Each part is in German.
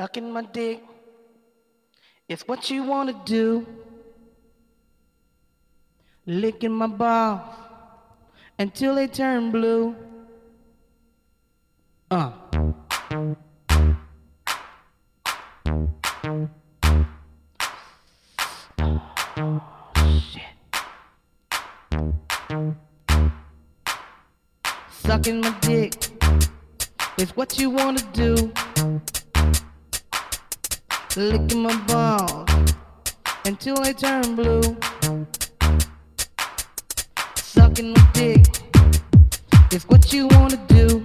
Sucking my dick. It's what you wanna do. Licking my balls until they turn blue. Uh. Shit. Sucking my dick is what you wanna do. Licking my balls until they turn blue. Sucking my dick is what you wanna do.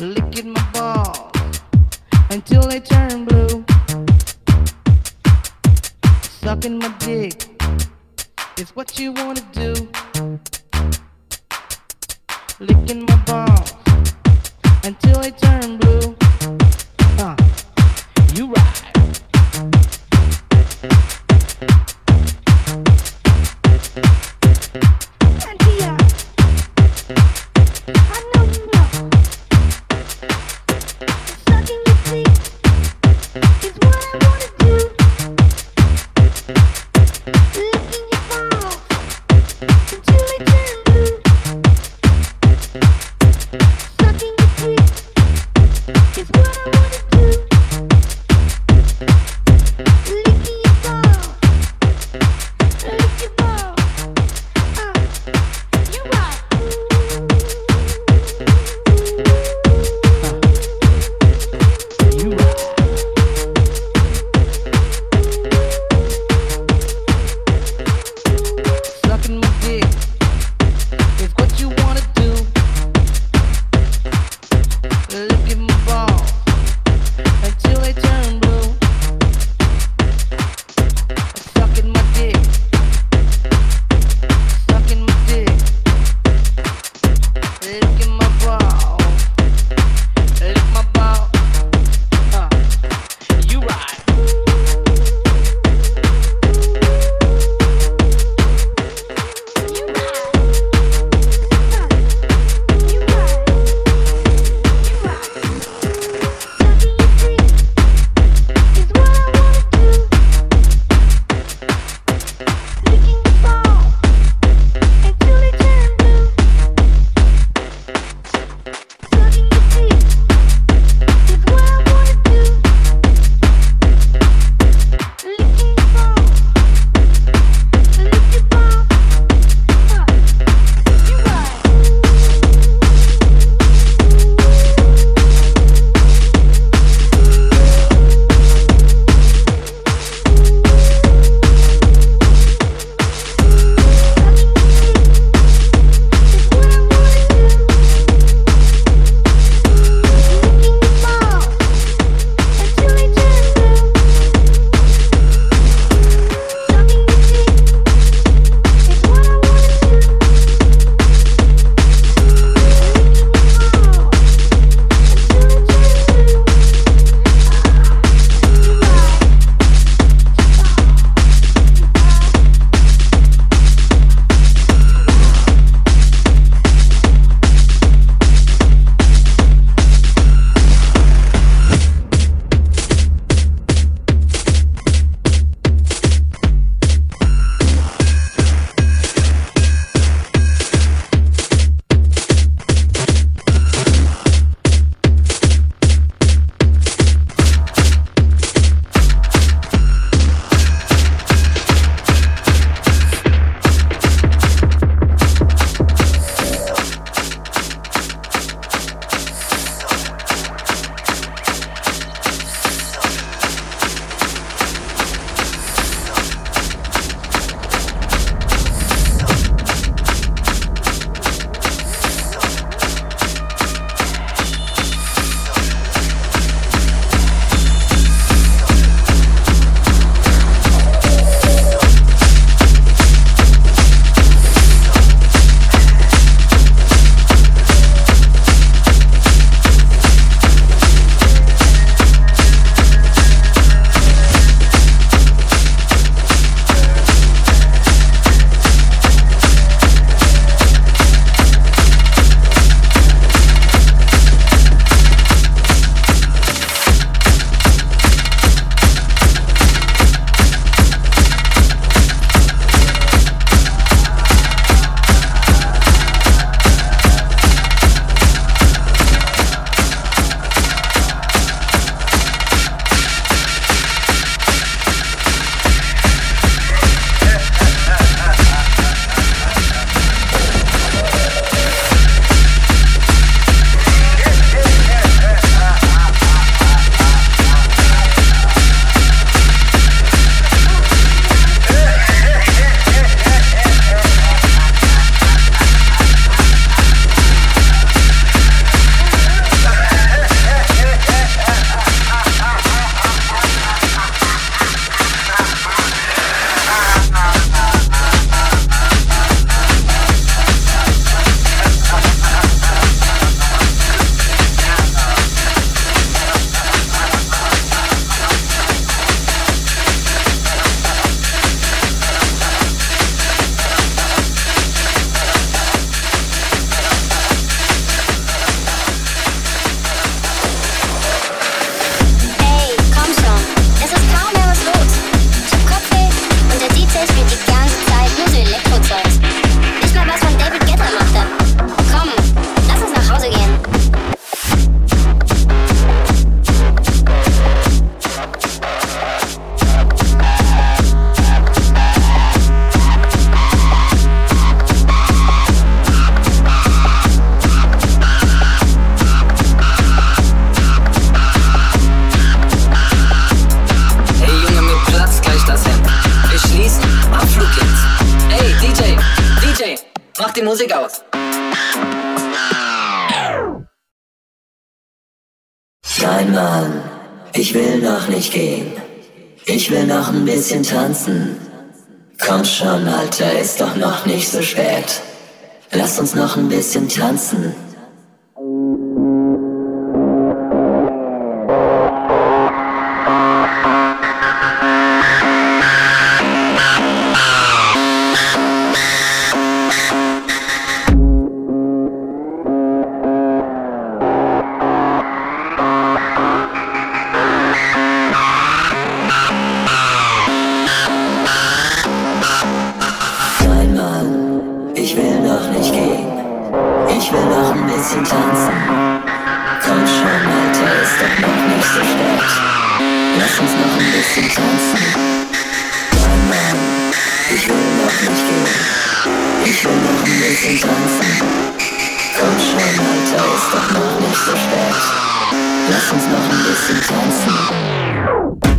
Licking my balls until they turn blue. Sucking my dick is what you wanna do. Licking my balls until they turn blue. It's what I want. Bisschen tanzen. Komm schon, Alter, ist doch noch nicht so spät. Lass uns noch ein bisschen tanzen. Nein, Mann, ich will noch nicht gehen. Ich will noch ein bisschen tanzen. Komm schon, Alter, ist doch noch nicht so spät. Lass uns noch ein bisschen tanzen.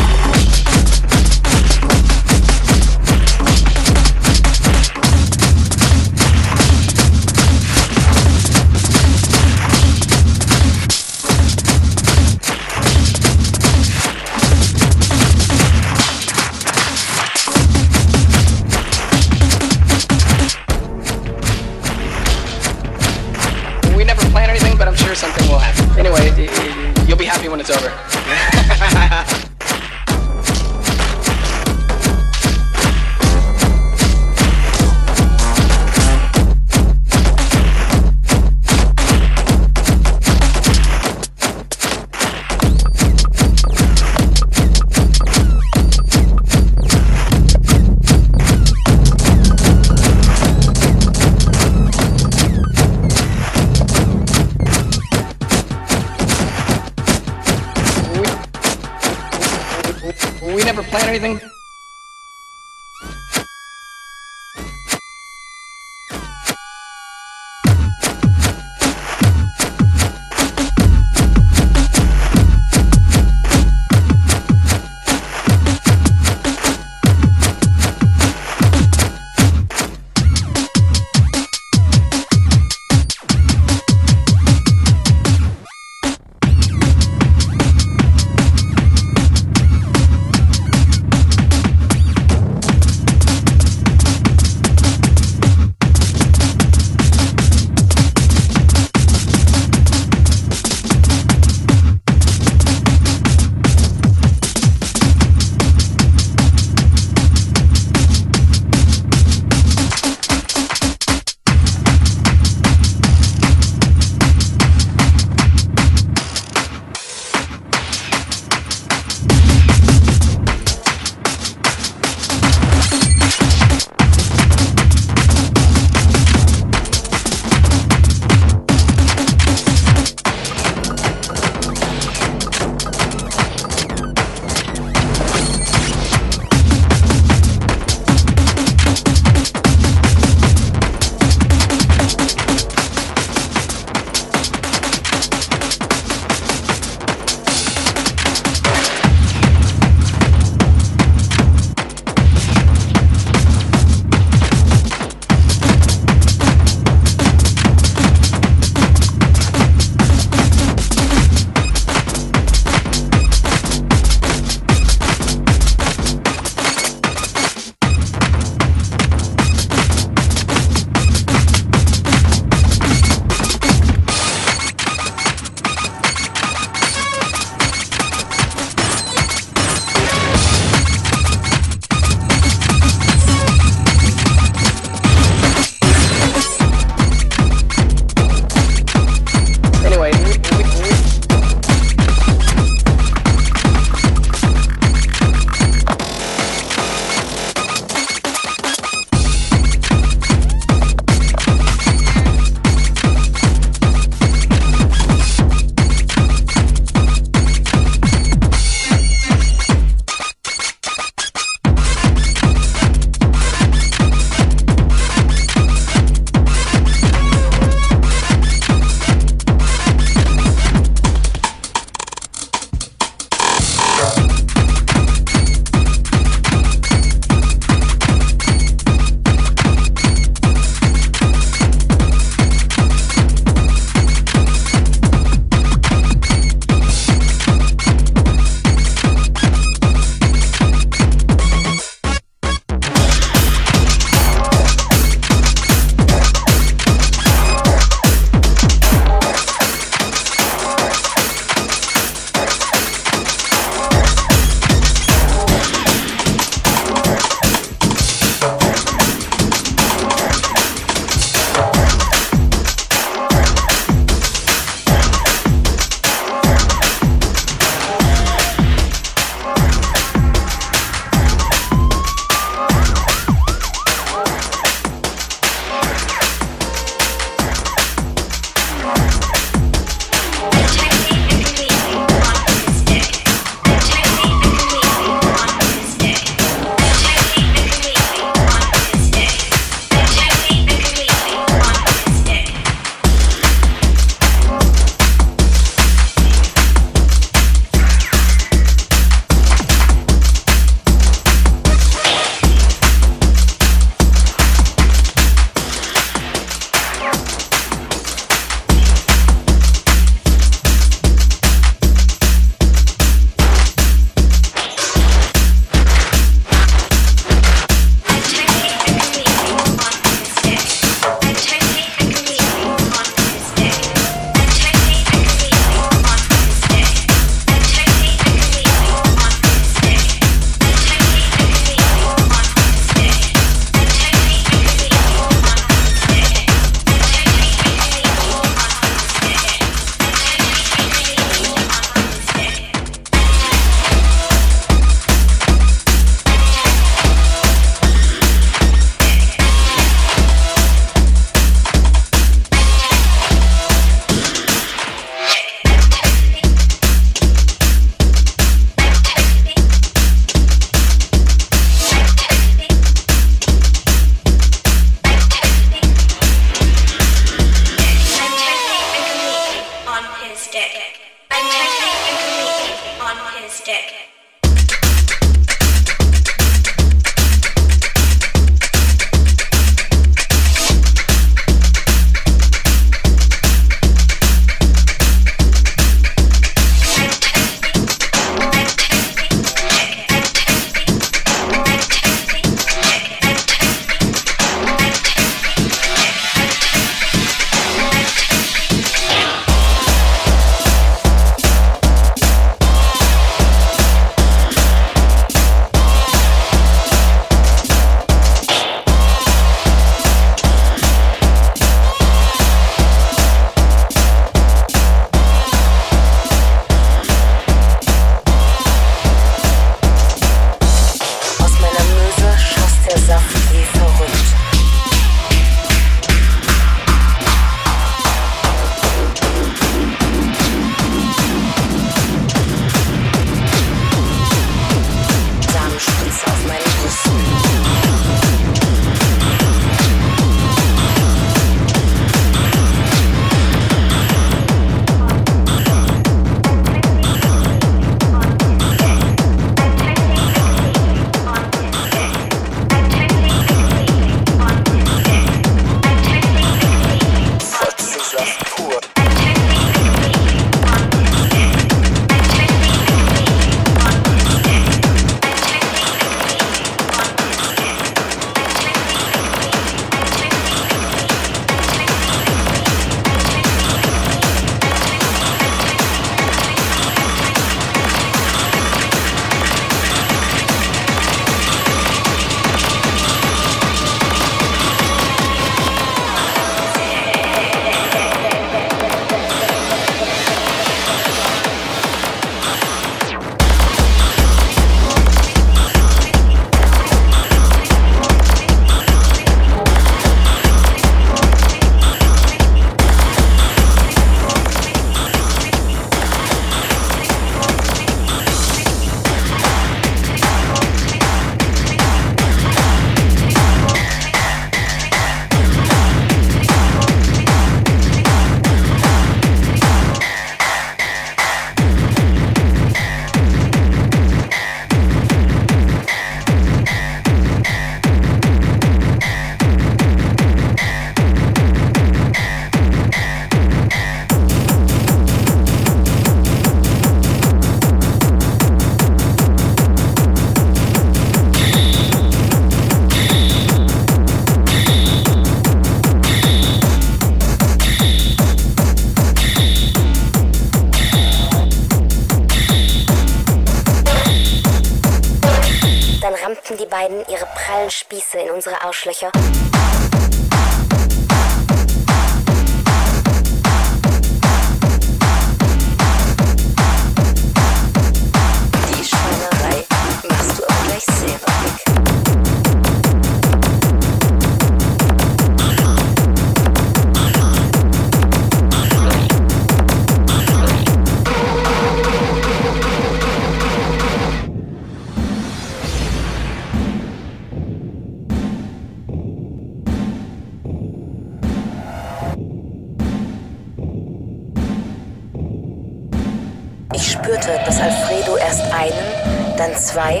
Zwei,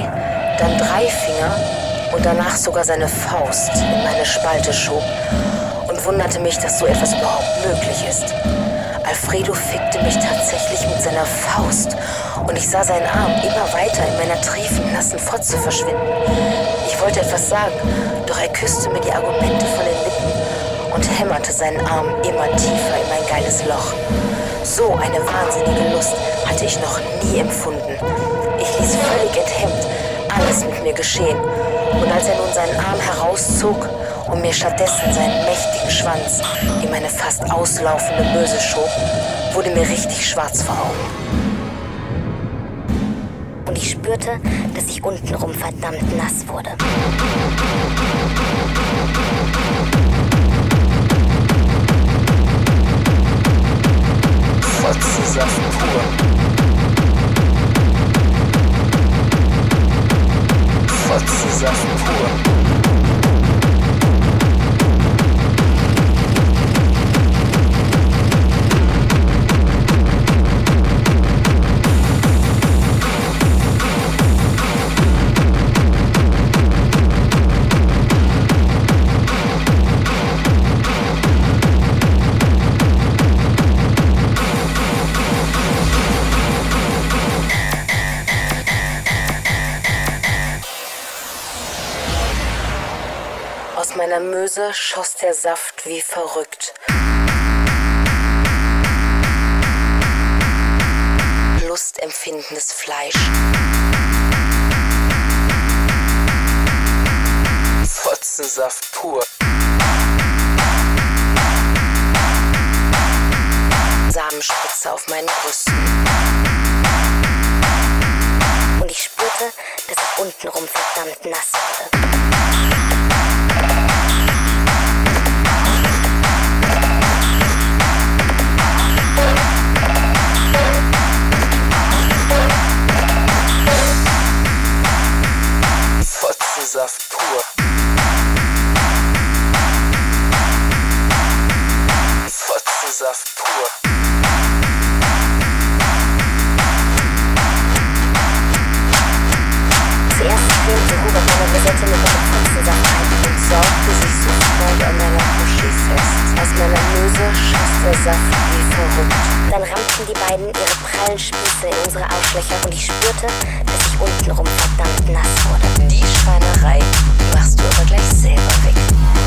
dann drei Finger und danach sogar seine Faust in meine Spalte schob und wunderte mich, dass so etwas überhaupt möglich ist. Alfredo fickte mich tatsächlich mit seiner Faust und ich sah seinen Arm immer weiter in meiner triefen, nassen Fotze verschwinden. Ich wollte etwas sagen, doch er küsste mir die Argumente von den Lippen und hämmerte seinen Arm immer tiefer in mein geiles Loch. So eine wahnsinnige Lust hatte ich noch nie empfunden. Ließ völlig enthemmt alles mit mir geschehen. Und als er nun seinen Arm herauszog und mir stattdessen seinen mächtigen Schwanz in meine fast auslaufende Böse schob, wurde mir richtig schwarz vor Augen. Und ich spürte, dass ich untenrum verdammt nass wurde. Fotzensaft pur. Fotzensaft pur. Möse schoss der Saft wie verrückt. Lustempfindendes Fleisch. Fotzensaft pur. Samenspritze auf meinen Brüsten. Und ich spürte, dass ich untenrum verdammt nass wurde. Fotzensaft pur. Fotzensaft pur. Zuerst cremte Hubert meine Rosette mit einem Fotzensaft ein und saugte sich sofort an meiner Uschi fest. Aus meiner Möse schoss der Saft wie verrückt. Dann rammten die beiden ihre prallen Spieße in unsere Arschlöcher und ich spürte, dass untenrum verdammt nass wurde. Die Schweinerei machst du aber gleich selber weg.